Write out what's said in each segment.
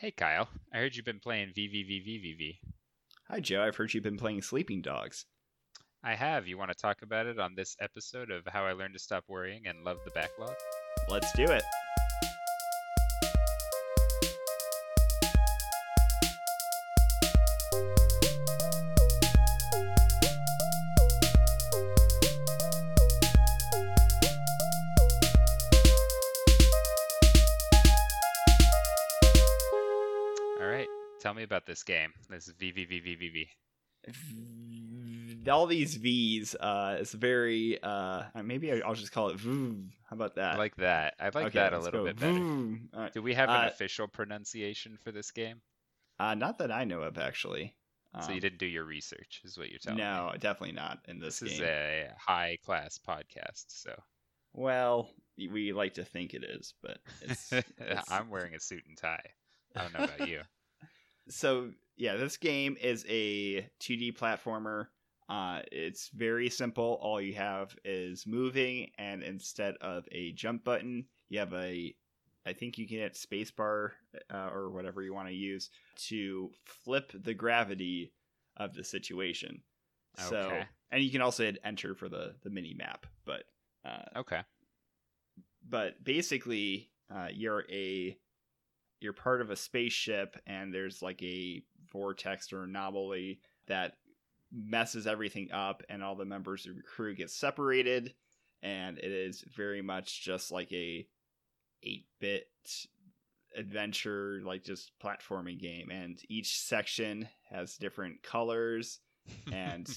Hey, Kyle. I heard you've been playing VVVVVV. Hi, Joe. I've heard you've been playing Sleeping Dogs. I have. You want to talk about it on this episode of How I Learned to Stop Worrying and Love the Backlog? Let's do it. Tell me about this game. This is VVVVVV. All these V's, uh, it's very, uh, maybe I'll just call it VV. How about that? I like that. I like Okay, that a little go bit better. Right. Do we have an Uh, official pronunciation for this game? Uh, not that I know of, actually. so you Um, didn't do your research, is what you're telling me. No, definitely not in this, This is a high class podcast, so Well, we like to think it is, but it's, it's I'm wearing a suit and tie. I don't know about you. so yeah, this game is a 2D platformer. Uh, it's very simple. All you have is moving, and instead of a jump button, you have a, I think you can hit spacebar uh, or whatever you want to use to flip the gravity of the situation. Okay. So, and you can also hit enter for the the mini map, but uh, Okay. but basically uh, you're a you're part of a spaceship and there's like a vortex or anomaly that messes everything up and all the members of your crew get separated and it is very much just like a 8-bit adventure like just platforming game and each section has different colors and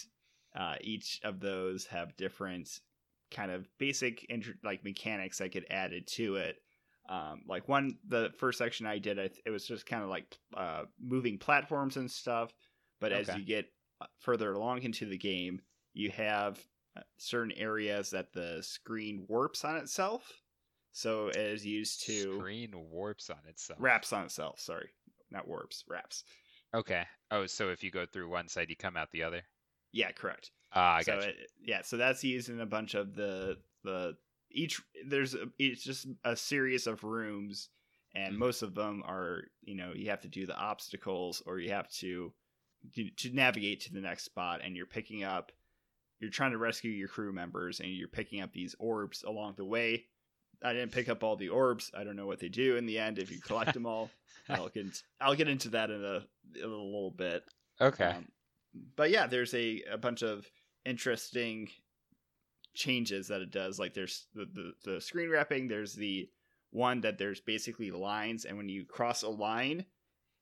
uh, each of those have different kind of basic int- like mechanics that get added to it. Um, like one, the first section I did, I th- it was just kind of like uh, moving platforms and stuff. But as you get uh, further along into the game, you have uh, certain areas that the screen warps on itself. So it is used to Screen warps on itself. wraps on itself. Sorry, not warps, wraps. Okay. Oh, so if you go through one side, you come out the other. Yeah, correct. Ah, I so got you. it, yeah, so that's used in a bunch of the the each there's a, it's just a series of rooms, and Mhm. most of them are you know you have to do the obstacles or you have to to navigate to the next spot, and you're picking up you're trying to rescue your crew members, and you're picking up these orbs along the way. I didn't pick up all the orbs. I don't know what they do in the end if you collect them all. I'll get I'll get into that in a, in a little bit. okay. Um, but yeah, there's a, a bunch of interesting changes that it does. Like there's the, the, the screen wrapping, there's the one that there's basically lines, and when you cross a line,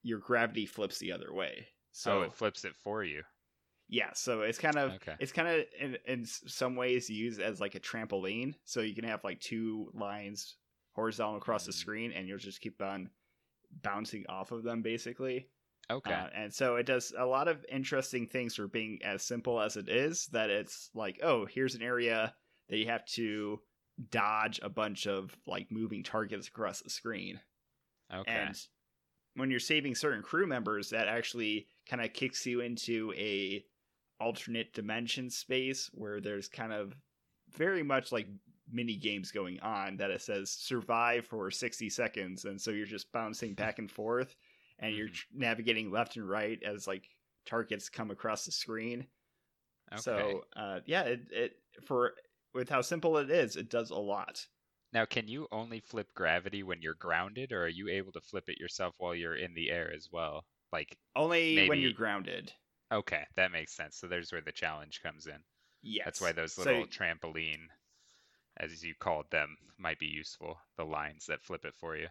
your gravity flips the other way. So oh, it flips it for you. yeah, so it's kind of Okay. it's kind of in, in some ways used as like a trampoline. So you can have like two lines horizontal across the Mm. screen, and you'll just keep on bouncing off of them, basically. Okay. Uh, and so it does a lot of interesting things for being as simple as it is that it's like, oh, here's an area that you have to dodge a bunch of like moving targets across the screen. okay. And when you're saving certain crew members, that actually kind of kicks you into a alternate dimension space where there's kind of very much like mini games going on that it says survive for 60 seconds and so you're just bouncing back and forth and you're Mhm. navigating left and right as like targets come across the screen okay. so uh yeah it, it for with how simple it is it does a lot now, can you only flip gravity when you're grounded, or are you able to flip it yourself while you're in the air as well? Like, only when you're grounded okay, that makes sense. So there's where the challenge comes in. yes That's why those So- little trampoline, as you called them, might be useful. The lines that flip it for you.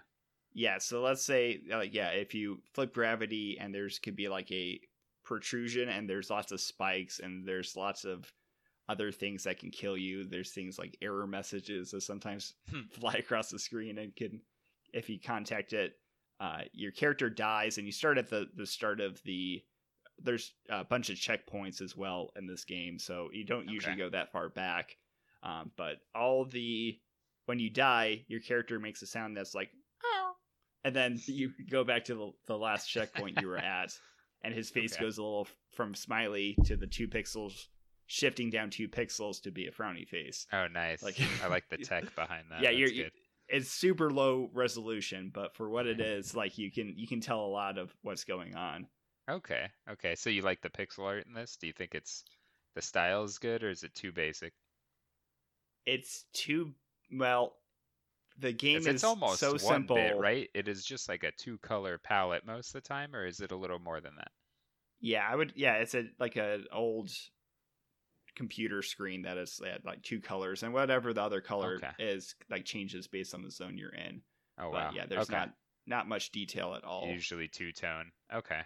Yeah, so let's say, like, yeah, if you flip gravity and there's could be like a protrusion and there's lots of spikes and there's lots of other things that can kill you. There's things like error messages that sometimes Hmm. fly across the screen and can, if you contact it, uh, your character dies and you start at the the start of the. There's a bunch of checkpoints as well in this game, so you don't usually go that far back. Um, but all the when you die, your character makes a sound that's like, and then you go back to the, the last checkpoint you were at, and his face Okay. goes a little from smiley to the two pixels, shifting down two pixels to be a frowny face. Oh, nice. Like- I like the tech behind that. yeah, That's you're, it's super low resolution, but for what it mm-hmm. is, like you can you can tell a lot of what's going on. Okay, okay. So you like the pixel art in this? Do you think it's the style is good, or is it too basic? It's too well. The game is almost so simple, bit, right? It is just like a two color palette most of the time, or is it a little more than that? Yeah, I would. Yeah, it's a like an old computer screen that is like two colors, and whatever the other color Okay. is, like changes based on the zone you're in. Oh but wow. yeah, there's okay. not not much detail at all. usually two tone. Okay.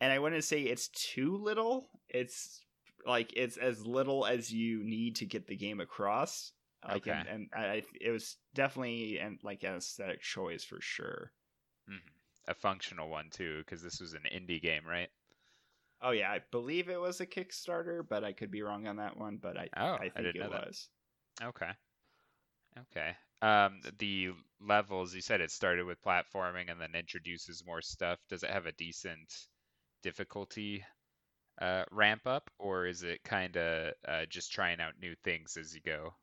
and I wouldn't say it's too little. It's like it's as little as you need to get the game across. Like Okay. and, and I, it was definitely and like an aesthetic choice for sure. hmm A functional one too, because this was an indie game, right? Oh yeah, I believe it was a Kickstarter, but I could be wrong on that one. But I Oh, I I think didn't it know that. was. Okay. Okay. Um, the levels you said it started with platforming and then introduces more stuff. Does it have a decent difficulty uh, ramp up, or is it kind of uh, just trying out new things as you go?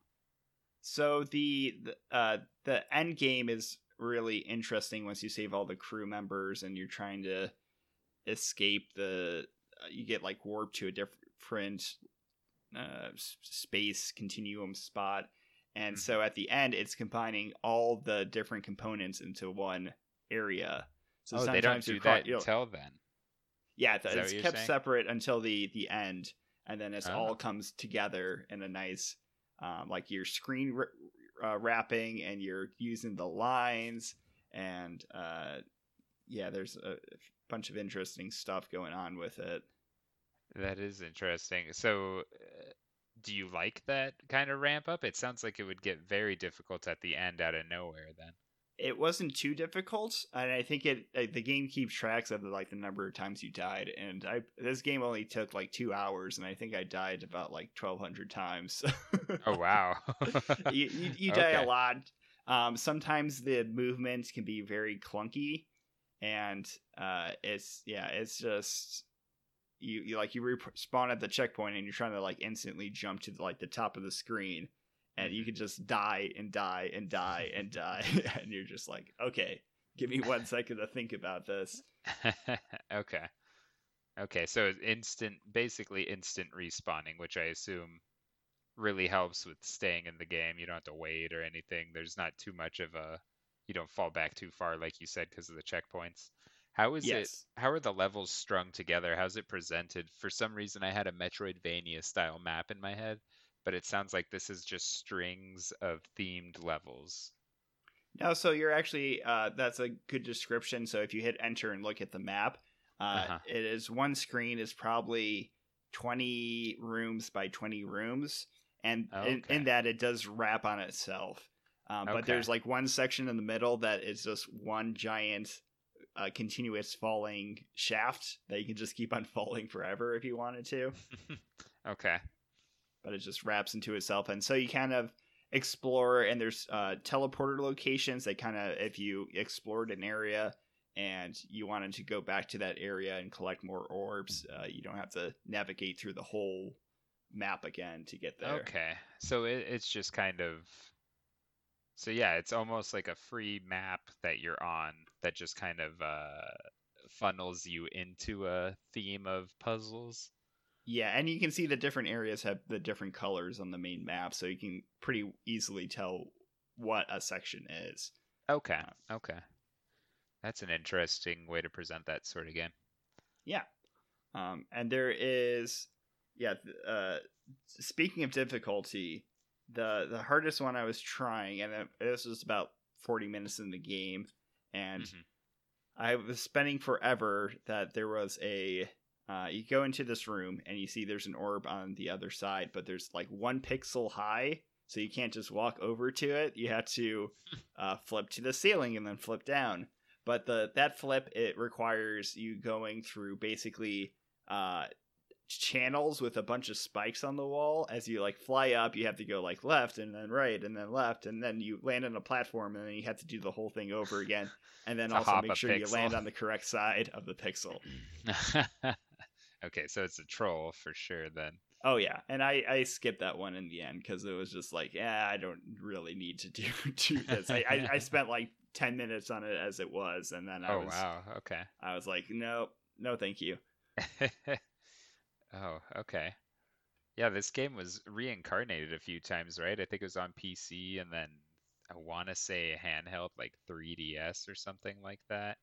So the the, uh, the end game is really interesting once you save all the crew members and you're trying to escape the. Uh, you get like warped to a different uh, space continuum spot, and Mhm. so at the end it's combining all the different components into one area. So oh, they don't do that until then. yeah, it's kept saying? separate until the the end, and then it's Oh. all comes together in a nice, um, like your screen uh, wrapping, and you're using the lines, and uh, yeah, there's a bunch of interesting stuff going on with it. That is interesting. So, uh, do you like that kind of ramp up? It sounds like it would get very difficult at the end out of nowhere then. It wasn't too difficult, and I think it the game keeps tracks of like the number of times you died, and I this game only took like two hours, and I think I died about like twelve hundred times. Oh wow. you, you, you die Okay. a lot. Um, sometimes the movement can be very clunky, and uh, it's yeah, it's just you, you like you respawn at the checkpoint and you're trying to like instantly jump to like the top of the screen, and you mm-hmm. can just die and die and die and die, and you're just like, okay, give me one second to think about this. okay. Okay, so it's instant, basically instant respawning, which I assume really helps with staying in the game. You don't have to wait or anything. There's not too much of a, you don't fall back too far, like you said, because of the checkpoints. How is it? How are the levels strung together? How's it presented? For some reason, I had a Metroidvania style map in my head, but it sounds like this is just strings of themed levels. No, so you're actually uh, that's a good description. So if you hit enter and look at the map, uh, Uh-huh. it is one screen is probably 20 rooms by 20 rooms, and in, Okay. in that it does wrap on itself. Um, But Okay. there's like one section in the middle that is just one giant, uh, continuous falling shaft that you can just keep on falling forever if you wanted to. Okay. But it just wraps into itself. And so you kind of explore and there's uh teleporter locations that kind of if you explored an area and you wanted to go back to that area and collect more orbs uh, you don't have to navigate through the whole map again to get there. Okay, so it, it's just kind of, so yeah, it's almost like a free map that you're on that just kind of uh, funnels you into a theme of puzzles. Yeah and you can see the different areas have the different colors on the main map so you can pretty easily tell what a section is Okay, okay, that's an interesting way to present that sort of game. Yeah. Um, and there is, yeah. Uh, speaking of difficulty, the the hardest one I was trying, and this was about forty minutes in the game, and Mhm. I was spending forever. That there was a, uh, you go into this room and you see there's an orb on the other side, but there's like one pixel high, so you can't just walk over to it. You have to uh, flip to the ceiling and then flip down. But the that flip it requires you going through basically uh channels with a bunch of spikes on the wall. As you like fly up you have to go like left and then right and then left and then you land on a platform and then you have to do the whole thing over again. And then also make sure you land on the correct side of the pixel okay, so it's a troll for sure then. Oh yeah, and I I skipped that one in the end because it was just like, yeah, I don't really need to do do this. I, I, I spent like ten minutes on it as it was, and then I was oh was wow, okay. I was like, no, no, thank you. oh, okay. Yeah, this game was reincarnated a few times, right? I think it was on PC and then I want to say handheld like 3DS or something like that.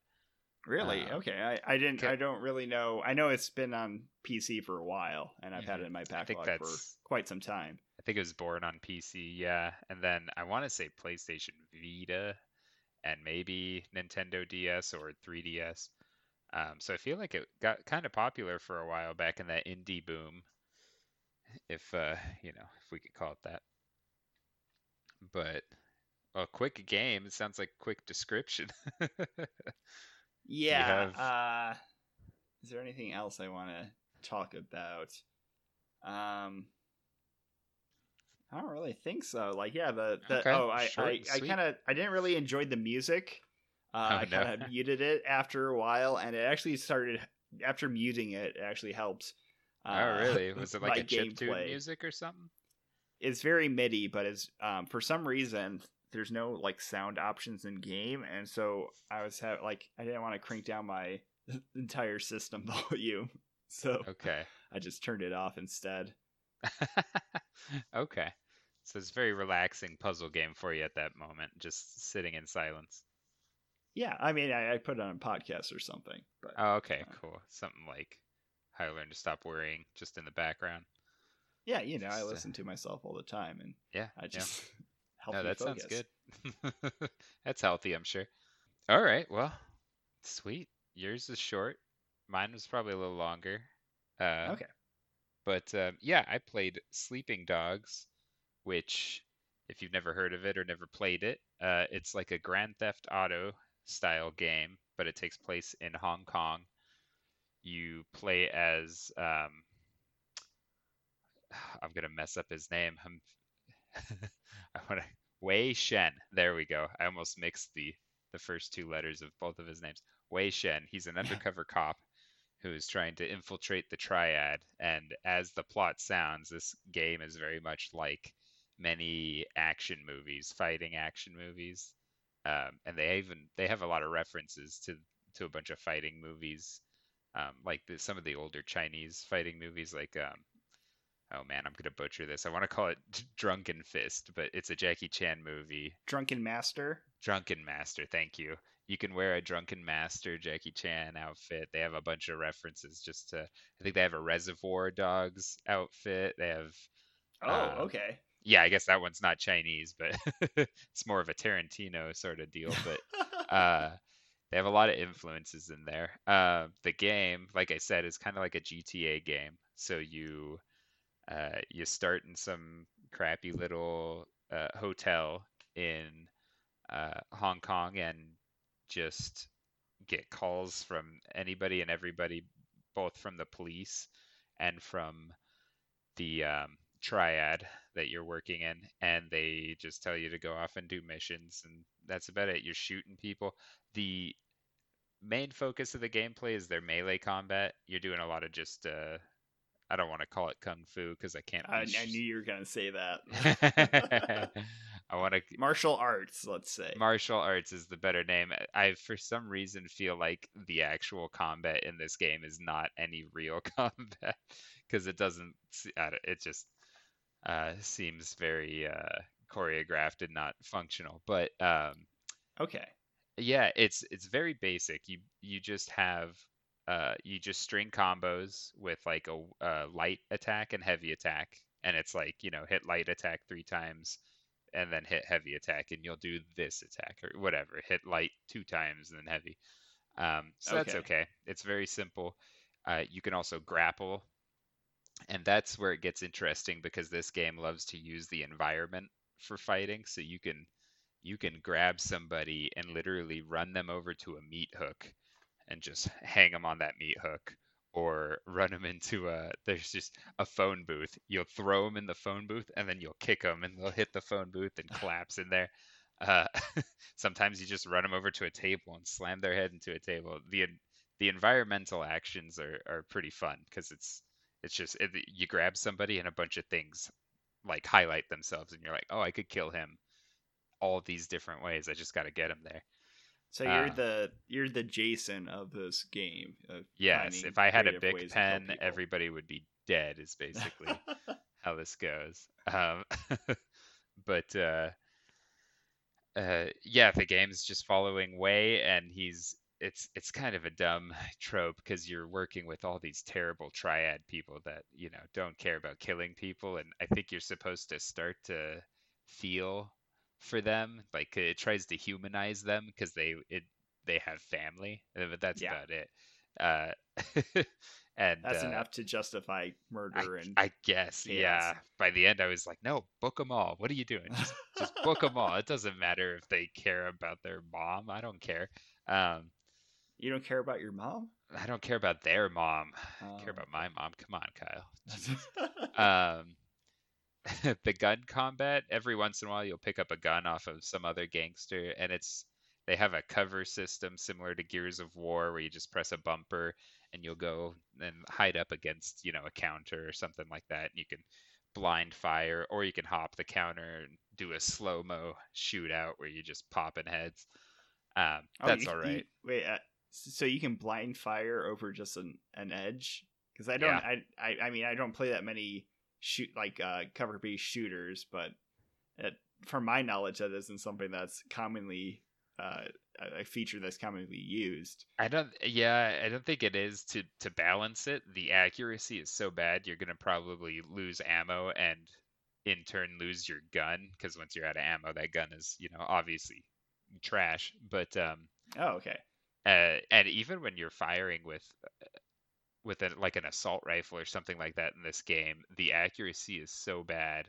Really? Um, okay. I, I didn't. ca- I don't really know. I know it's been on PC for a while, and I've had it in my backlog for quite some time. I think it was born on PC, yeah. And then I want to say PlayStation Vita and maybe Nintendo DS or 3DS. Um, so I feel like it got kind of popular for a while back in that indie boom, if uh, you know, if we could call it that. But a quick game. It sounds like quick description. Yeah. have- Uh, is there anything else I want to talk about? Um, I don't really think so. Like, yeah, the, the Okay, oh, I short I, I kind of I didn't really enjoy the music. Uh, Oh, I kind no. of muted it after a while, and it actually started after muting it. It actually helped. oh, uh, really? Was it like a chiptune music or something? it's very MIDI, but it's um for some reason there's no like sound options in game, and so I was ha- like I didn't want to crank down my entire system volume, so Okay. I just turned it off instead. okay. So it's a very relaxing puzzle game for you at that moment, just sitting in silence. Yeah, I mean I, I put it on a podcast or something, but Oh, okay, Uh, cool. Something like how I learned to stop worrying just in the background. yeah, you know I just, uh, listen to myself all the time, and Yeah. I yeah. Help No, that focus. sounds good. That's healthy, I'm sure. All right, well, sweet. Yours is short. Mine was probably a little longer. Uh, Okay. But um, yeah, I played Sleeping Dogs, which, if you've never heard of it or never played it, uh, it's like a Grand Theft Auto style game, but it takes place in Hong Kong. You play as um, I'm gonna mess up his name. I'm, want to Wei Shen. There we go. I almost mixed the the first two letters of both of his names. Wei Shen. He's an undercover cop who is trying to infiltrate the triad. And as the plot sounds, this game is very much like many action movies, fighting action movies. Um, and they even they have a lot of references to to a bunch of fighting movies, um, like the, some of the older Chinese fighting movies, like um, oh man, I'm gonna butcher this. I want to call it Drunken Fist, but it's a Jackie Chan movie. Drunken Master. Drunken Master, thank you. You can wear a Drunken Master Jackie Chan outfit. They have a bunch of references just to I think they have a Reservoir Dogs outfit. They have Oh, Uh, okay. yeah, I guess that one's not Chinese, but it's more of a Tarantino sort of deal, but uh they have a lot of influences in there. Uh, the game, like I said, is kind of like a GTA game. So you uh, you start in some crappy little uh, hotel in uh, Hong Kong and just get calls from anybody and everybody, both from the police and from the um, triad that you're working in, and they just tell you to go off and do missions, and that's about it. You're shooting people. The main focus of the gameplay is their melee combat. You're doing a lot of just uh, I don't want to call it kung fu because I can't. I, I knew you were gonna say that. I want to Martial arts, let's say. martial arts is the better name. I for some reason feel like the actual combat in this game is not any real combat because it doesn't. se- I don't- It just uh, seems very uh, choreographed and not functional. But um, okay. yeah, it's it's very basic. You you just have uh you just string combos with like a, a light attack and heavy attack, and it's like you know hit light attack three times, and then hit heavy attack, and you'll do this attack or whatever. Hit light two times and then heavy. Um, so that's Okay. okay. It's very simple. Uh, you can also grapple, and that's where it gets interesting because this game loves to use the environment for fighting. So you can you can grab somebody and literally run them over to a meat hook and just hang them on that meat hook or run them into a there's just a phone booth you'll throw them in the phone booth and then you'll kick them and they'll hit the phone booth and collapse in there uh, sometimes you just run them over to a table and slam their head into a table the the environmental actions are, are pretty fun because it's It's just it, you grab somebody and a bunch of things like highlight themselves, and you're like, oh, I could kill him all these different ways. I just got to get him there. So you're uh, the you're the Jason of this game. Of yes, if I had a big pen, everybody would be dead. Is basically how this goes. Um, but uh, uh, yeah, the game's just following Wei, and he's it's it's kind of a dumb trope because you're working with all these terrible triad people that you know don't care about killing people, and I think you're supposed to start to feel for them, like it tries to humanize them because they it they have family, uh, but that's yeah. about it. Uh, and that's uh, enough to justify murder I, and I guess chaos. yeah. By the end, I was like, no, book them all. What are you doing? Just just book them all. It doesn't matter if they care about their mom. I don't care. Um, you don't care about your mom? I don't care about their mom. I care oh. about my mom. Come on, Kyle. um, the gun combat. Every once in a while, you'll pick up a gun off of some other gangster, and it's they have a cover system similar to Gears of War, where you just press a bumper and you'll go and hide up against you know a counter or something like that, and you can blind fire, or you can hop the counter and do a slow mo shootout where you just popping heads. Um, oh, that's you, all right. You, wait, uh, so you can blind fire over just an, an edge? Because I don't, yeah. I, I, I mean, I don't play that many shoot like uh, cover based shooters, but it, from my knowledge, that isn't something that's commonly uh, a feature that's commonly used. I don't. Yeah, I don't think it is to to balance it. The accuracy is so bad, you're gonna probably lose ammo and in turn lose your gun because once you're out of ammo, that gun is you know obviously trash. But um. Oh, okay. Uh, and even when you're firing with uh, with a, like an assault rifle or something like that in this game, the accuracy is so bad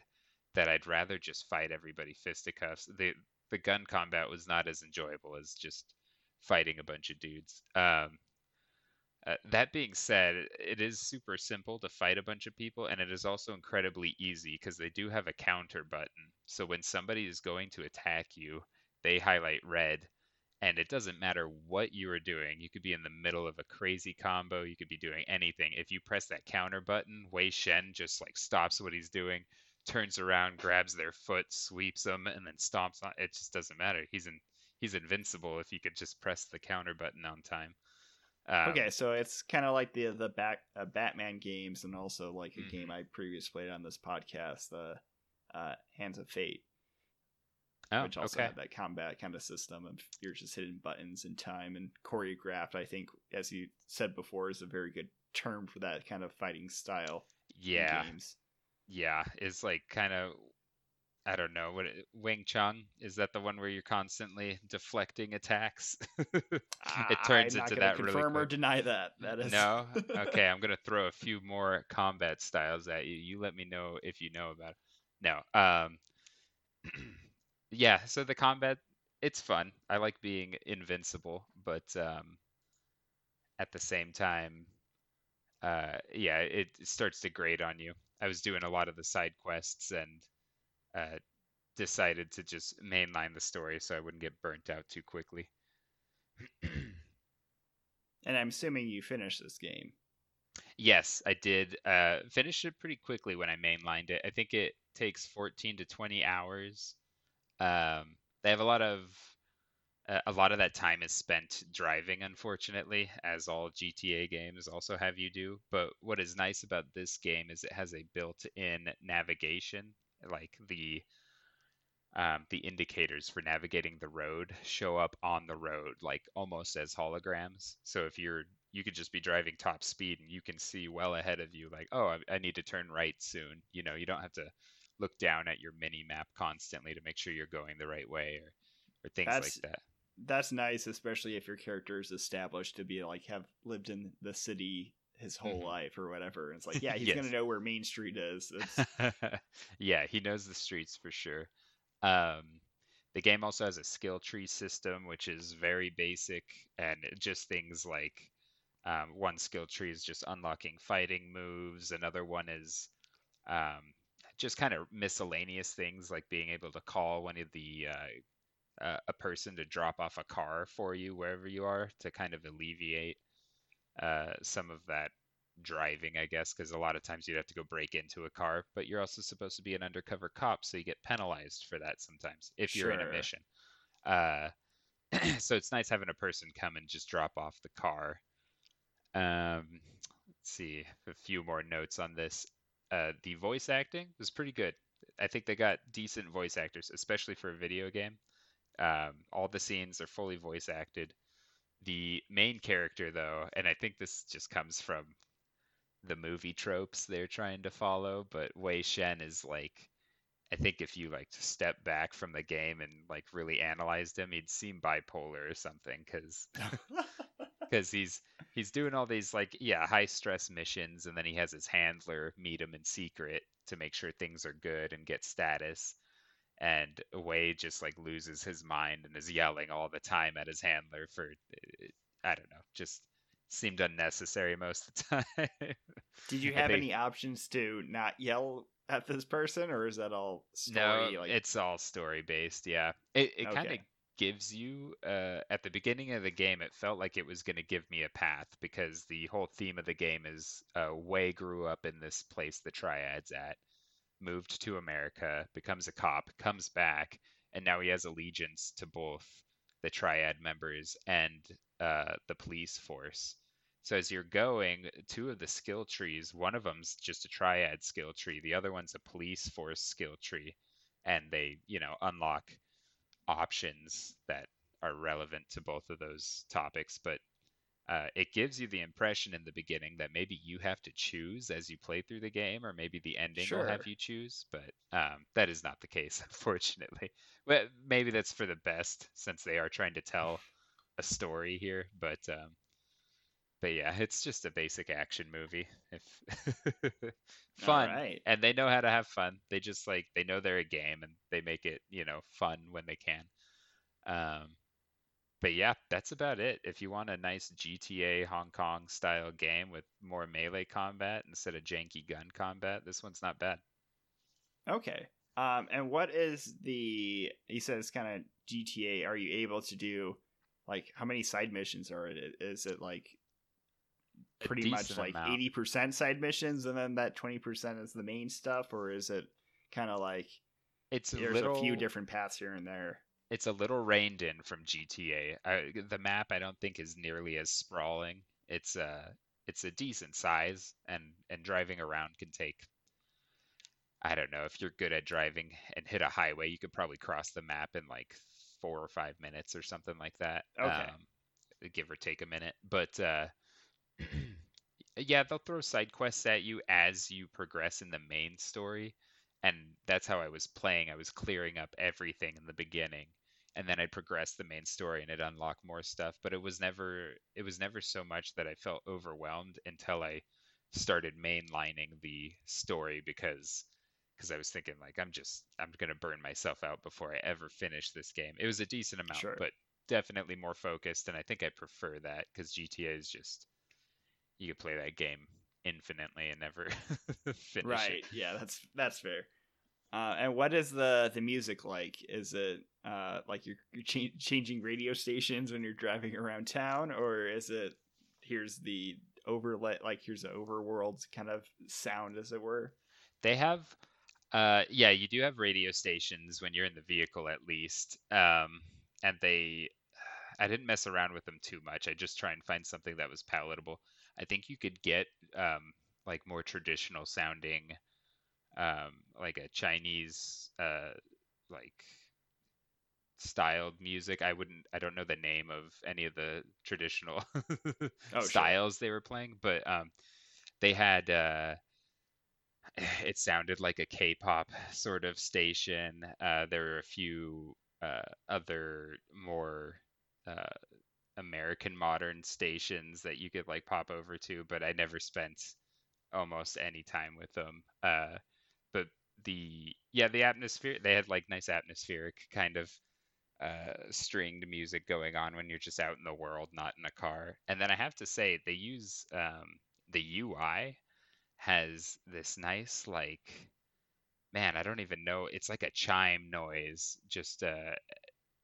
that I'd rather just fight everybody fisticuffs. The the gun combat was not as enjoyable as just fighting a bunch of dudes. Um, uh, that being said, it is super simple to fight a bunch of people, and it is also incredibly easy because they do have a counter button. So when somebody is going to attack you, they highlight red, and it doesn't matter what you are doing. You could be in the middle of a crazy combo. You could be doing anything. If you press that counter button, Wei Shen just like stops what he's doing, turns around, grabs their foot, sweeps them, and then stomps on. It just doesn't matter. He's in. He's invincible if you could just press the counter button on time. Um, okay, so it's kind of like the the back uh, Batman games, and also like a mm-hmm. game I previously played on this podcast, the uh, Hands of Fate oh, which also okay. had that combat kind of system of you're just hitting buttons in time and choreographed. I think, as you said before, is a very good term for that kind of fighting style. Yeah, yeah, is like kind of I don't know what Wing Chun is that the one where you're constantly deflecting attacks? it turns into that confirm really. Or deny that. That is no. Okay, I'm gonna throw a few more combat styles at you. You let me know if you know about. It. No. Um. yeah, so the combat it's fun. I like being invincible, but um, at the same time, uh, yeah, it, it starts to grate on you. I was doing a lot of the side quests and uh, decided to just mainline the story so I wouldn't get burnt out too quickly. and I'm assuming you finished this game. Yes, I did. Uh, finish it pretty quickly when I mainlined it. I think it takes 14 to 20 hours um, they have a lot of uh, a lot of that time is spent driving, unfortunately, as all GTA games also have you do. But what is nice about this game is it has a built-in navigation, like the um, the indicators for navigating the road show up on the road, like almost as holograms. So if you're you could just be driving top speed and you can see well ahead of you, like, oh, I, I need to turn right soon. You know, you don't have to look down at your mini map constantly to make sure you're going the right way or or things that's, like that. That's nice, especially if your character is established to be like have lived in the city his whole mm-hmm. life or whatever. And it's like, yeah, he's yes. gonna know where Main Street is. yeah, he knows the streets for sure. Um, the game also has a skill tree system, which is very basic and just things like um, one skill tree is just unlocking fighting moves. Another one is um, just kind of miscellaneous things like being able to call one of the uh, uh, a person to drop off a car for you wherever you are to kind of alleviate uh, some of that driving, I guess, because a lot of times you'd have to go break into a car, but you're also supposed to be an undercover cop, so you get penalized for that sometimes if you're in a mission. Uh, so it's nice having a person come and just drop off the car. Um, let's see a few more notes on this. Uh, the voice acting was pretty good. I think they got decent voice actors, especially for a video game. Um, all the scenes are fully voice acted. The main character, though, and I think this just comes from the movie tropes they're trying to follow, but Wei Shen is like, I think if you like step back from the game and like really analyzed him, he'd seem bipolar or something, because because he's he's doing all these like yeah high stress missions, and then he has his handler meet him in secret to make sure things are good and get status. And Wei just like loses his mind and is yelling all the time at his handler for I don't know, just seemed unnecessary most of the time. Did you have they- any options to not yell at this person, or is that all No, story? like, it's all story based. Yeah, it it kind of Okay. Gives you uh, at the beginning of the game. It felt like it was going to give me a path because the whole theme of the game is uh, Wei grew up in this place the Triads at, moved to America, becomes a cop, comes back, and now he has allegiance to both the Triad members and uh, the police force. So as you're going, two of the skill trees, one of them's just a triad skill tree, the other one's a police force skill tree, and they, you know, unlock options that are relevant to both of those topics. But uh, it gives you the impression in the beginning that maybe you have to choose as you play through the game, or maybe the ending will have you choose. But um, that is not the case, unfortunately. Well, maybe that's for the best since they are trying to tell a story here. But um, but yeah, it's just a basic action movie. If fun, right. and they know how to have fun. They just like they know they're a game and they make it, you know, fun when they can. Um, but yeah, that's about it. If you want a nice GTA Hong Kong style game with more melee combat instead of janky gun combat, this one's not bad. Okay. Um, and what is the? He says kind of GTA. Are you able to do like how many side missions are it? Is it like pretty much like eighty percent side missions, and then that twenty percent is the main stuff, or is it kind of like It's a there's little a few different paths here and there? it's a little reined in from GTA. I, the map I don't think is nearly as sprawling. It's a it's a decent size and and driving around can take I don't know if you're good at driving and hit a highway, you could probably cross the map in like four or five minutes or something like that. Okay. Um, give or take a minute, but uh, yeah, they'll throw side quests at you as you progress in the main story, and that's how I was playing. I was clearing up everything in the beginning, and then I'd progress the main story and it'd unlock more stuff. But it was never it was never so much that I felt overwhelmed until I started mainlining the story because because I was thinking like I'm just I'm gonna burn myself out before I ever finish this game. It was a decent amount, Sure. but definitely more focused, and I think I prefer that because GTA is just you could play that game infinitely and never finish right. it. Right. Yeah, that's that's fair. Uh, and what is the the music like? Is it uh, like you're, you're cha- changing radio stations when you're driving around town, or is it here's the overlay like here's the overworld kind of sound, as it were? They have, uh, yeah, you do have radio stations when you're in the vehicle at least. Um, and they, I didn't mess around with them too much. I just try and find something that was palatable. I think you could get um, like more traditional sounding, um, like a Chinese, uh, like styled music. I wouldn't, I don't know the name of any of the traditional sure. styles they were playing, but um, they had. Uh, it sounded like a K-pop sort of station. Uh, there were a few uh, other more uh, American modern stations that you could like pop over to, but I never spent almost any time with them. Uh, but the yeah, the atmosphere they had like nice atmospheric kind of uh, stringed music going on when you're just out in the world, not in a car. And then I have to say they use um, the UI has this nice like man i don't even know it's like a chime noise just uh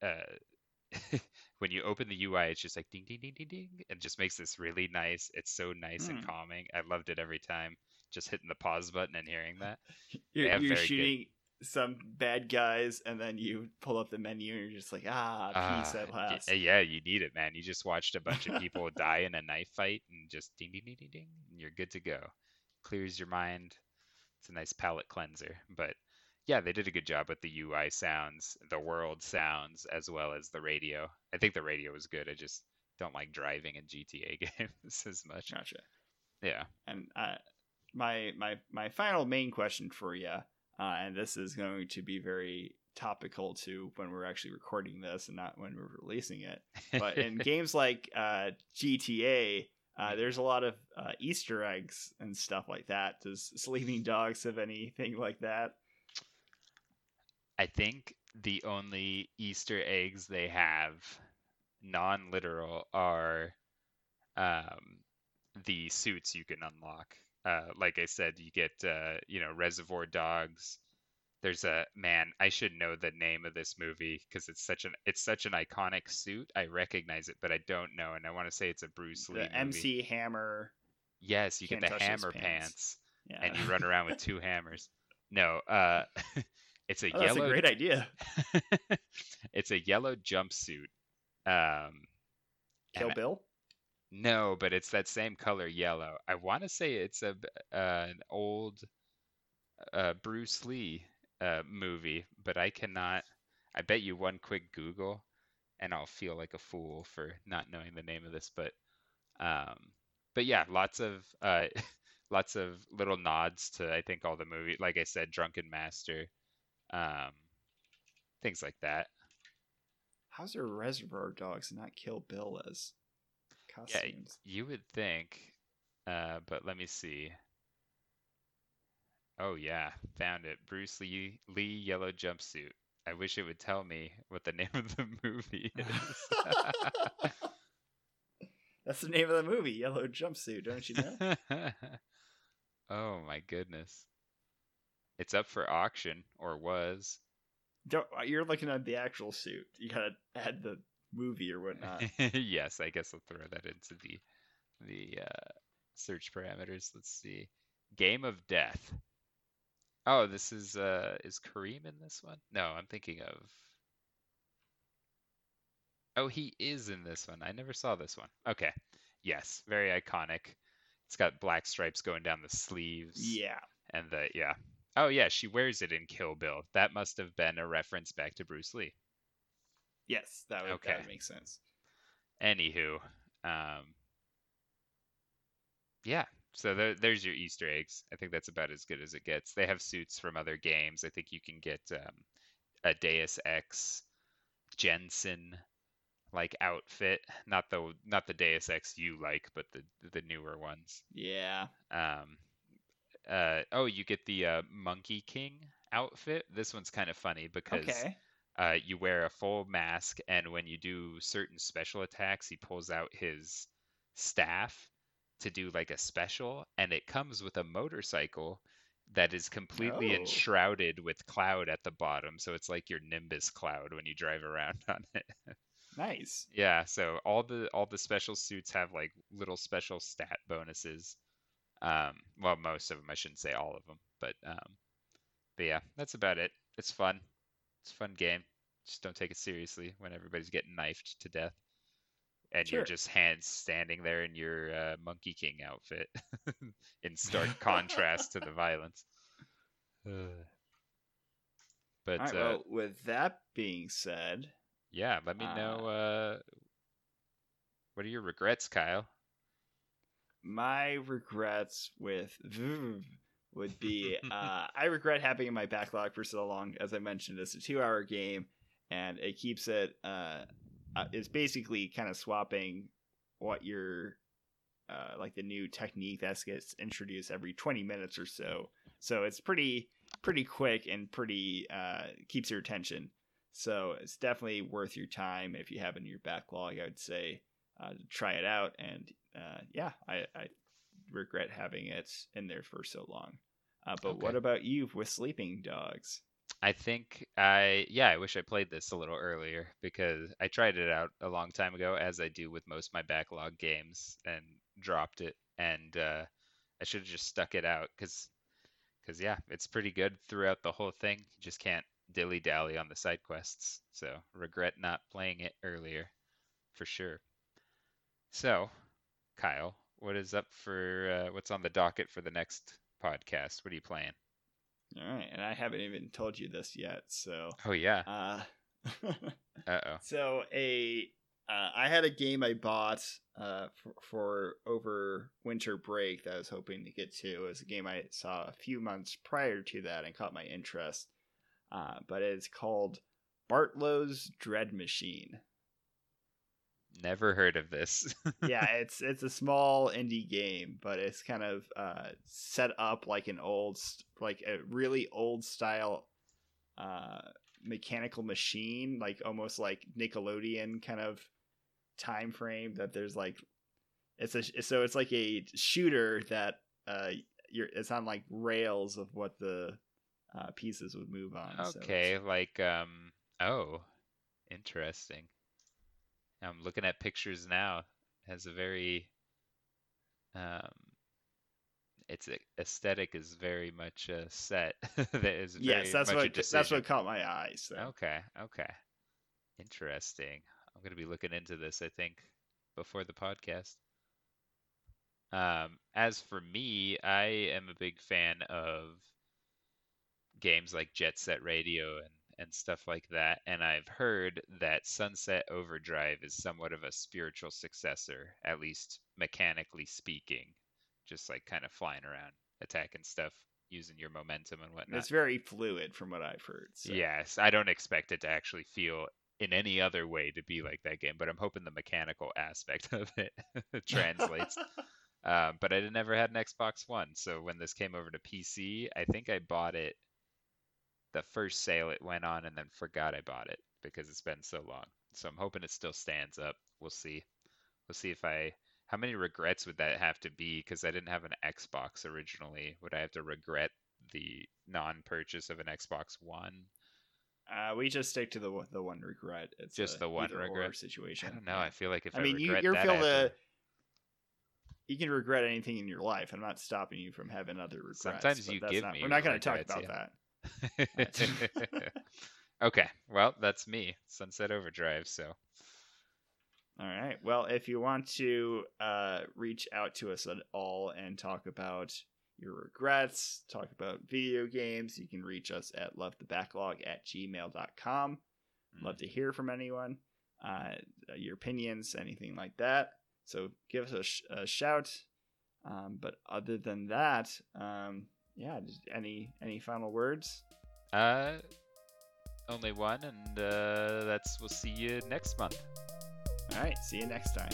uh when you open the UI, it's just like ding ding ding ding ding. It just makes this really nice. It's so nice and Hmm. calming. I loved it every time. Just hitting the pause button and hearing that. You're, you're very good- shooting some bad guys, and then you pull up the menu, and you're just like, ah, peace Ah, at y- last. yeah, you need it, man. You just watched a bunch of people die in a knife fight, and just ding ding ding ding ding, and you're good to go. Clears your mind. It's a nice palate cleanser. But yeah, they did a good job with the UI sounds, the world sounds, as well as the radio. I think the radio was good. I just don't like driving in GTA games as much. Gotcha. Yeah. And uh, my my my final main question for you, uh, and this is going to be very topical to when we're actually recording this and not when we're releasing it. But in games like uh, GTA, uh, there's a lot of uh, Easter eggs and stuff like that. Does Sleeping Dogs have anything like that? I think the only Easter eggs they have, non literal, are um, the suits you can unlock. Uh, like I said, you get uh, you know Reservoir Dogs. There's a man. I should know the name of this movie because it's such an it's such an iconic suit. I recognize it, but I don't know, and I want to say it's a Bruce Lee The movie. MC Hammer. Yes, you get the hammer pants. pants, Yeah. and you run around with two hammers. No, uh, it's a Oh, that's a great idea. it's a yellow jumpsuit. Um, Kill Bill. no, but it's that same color yellow. I want to say it's a uh, an old uh, Bruce Lee uh, movie, but I cannot. I bet you one quick Google, and I'll feel like a fool for not knowing the name of this. But um, but yeah, lots of uh, lots of little nods to I think all the movie. Like I said, Drunken Master, um, things like that. How's there Reservoir Dogs and not Kill Bill as costumes? You would think, uh, but let me see. Oh yeah, found it. Bruce Lee Lee yellow jumpsuit. I wish it would tell me what the name of the movie is. That's the name of the movie, Yellow Jumpsuit. Don't you know? oh my goodness. It's up for auction or was. Don't, uh, you're looking at the actual suit. You gotta add the movie or whatnot. yes, I guess I'll throw that into the the uh, search parameters. Let's see. Game of Death. Oh, this is uh is Kareem in this one? No, I'm thinking of Oh, he is in this one. I never saw this one. Okay. Yes, very iconic. It's got black stripes going down the sleeves yeah. and the yeah. Oh yeah, she wears it in Kill Bill. That must have been a reference back to Bruce Lee. Yes, that would, Okay. that would make sense. Anywho, um, yeah. So there, there's your Easter eggs. I think that's about as good as it gets. They have suits from other games. I think you can get um, a Deus Ex Jensen like outfit, not the not the Deus Ex you like, but the the newer ones. Yeah. Um, uh, oh, you get the uh, Monkey King outfit. This one's kind of funny because Okay. uh, you wear a full mask, and when you do certain special attacks, he pulls out his staff to do like a special, and it comes with a motorcycle that is completely Oh. enshrouded with cloud at the bottom. So it's like your Nimbus cloud when you drive around on it. Nice. Yeah, so all the all the special suits have like little special stat bonuses. Um, well, most of them. I shouldn't say all of them, but um, but yeah, that's about it. It's fun. It's a fun game. Just don't take it seriously when everybody's getting knifed to death, and Sure. you're just hands standing there in your uh, Monkey King outfit, in stark contrast to the violence. But right. uh, well, with that being said, yeah, let me know. Uh, what are your regrets, Kyle? My regrets with Vuv would be uh, I regret having in my backlog for so long. As I mentioned, it's a two-hour game, and it keeps it. Uh, uh, it's basically kind of swapping what your uh, like the new technique that gets introduced every 20 minutes or so. So it's pretty pretty quick and pretty uh, keeps your attention. So it's definitely worth your time if you have it in your backlog. I would say uh, try it out, and uh, yeah, I, I regret having it in there for so long. Uh, but what about you with Sleeping Dogs? I think I yeah, I wish I played this a little earlier because I tried it out a long time ago, as I do with most of my backlog games, and dropped it. And uh, I should have just stuck it out because because yeah, it's pretty good throughout the whole thing. You just can't dilly dally on the side quests. So regret not playing it earlier, for sure. So, Kyle, what is up for uh, what's on the docket for the next podcast? What are you playing? All right, and I haven't even told you this yet, so. Oh yeah. Uh, uh oh. So a, uh, I had a game I bought uh for, for, over winter break that I was hoping to get to. It was a game I saw a few months prior to that and caught my interest. Uh, but it's called Bartlow's Dread Machine. Never heard of this. yeah, it's it's a small indie game, but it's kind of uh, set up like an old, like a really old style uh, mechanical machine, like almost like Nickelodeon kind of time frame. That there's like, it's a so it's like a shooter that uh, you're it's on like rails of what the uh, pieces would move on. Okay, so like um, oh, interesting. I'm looking at pictures now. It has a very um, its aesthetic is very much a set. that is yes, that's what that's what caught my eye. So. Okay, okay, interesting. I'm gonna be looking into this. I think before the podcast. Um, as for me, I am a big fan of games like Jet Set Radio and and stuff like that. And I've heard that Sunset Overdrive is somewhat of a spiritual successor, at least mechanically speaking, just like kind of flying around, attacking stuff, using your momentum and whatnot. It's very fluid from what I've heard. So. Yes, I don't expect it to actually feel in any other way to be like that game, but I'm hoping the mechanical aspect of it translates. um, but I never had an Xbox One, so when this came over to PC, I think I bought it the first sale it went on and then forgot I bought it because it's been so long. So I'm hoping it still stands up. We'll see. We'll see if I. How many regrets would that have to be? Because I didn't have an Xbox originally. Would I have to regret the non-purchase of an Xbox One? Uh, we just stick to the the one regret. It's just the one regret situation. I don't know. I feel like if I, I mean, you, you're feel the. You can regret anything in your life. I'm not stopping you from having other regrets. Sometimes you give not, me. We're not going to talk about yeah. that. okay, well, that's me, Sunset Overdrive. So, all right. Well, if you want to uh, reach out to us at all and talk about your regrets, talk about video games, you can reach us at lovethebacklog at gmail.com. Mm. Love to hear from anyone, uh, your opinions, anything like that. So give us a, sh- a shout. Um, but other than that, um, yeah, any any final words? Uh, only one, and uh, that's we'll see you next month. All right, see you next time.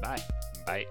Bye. Bye.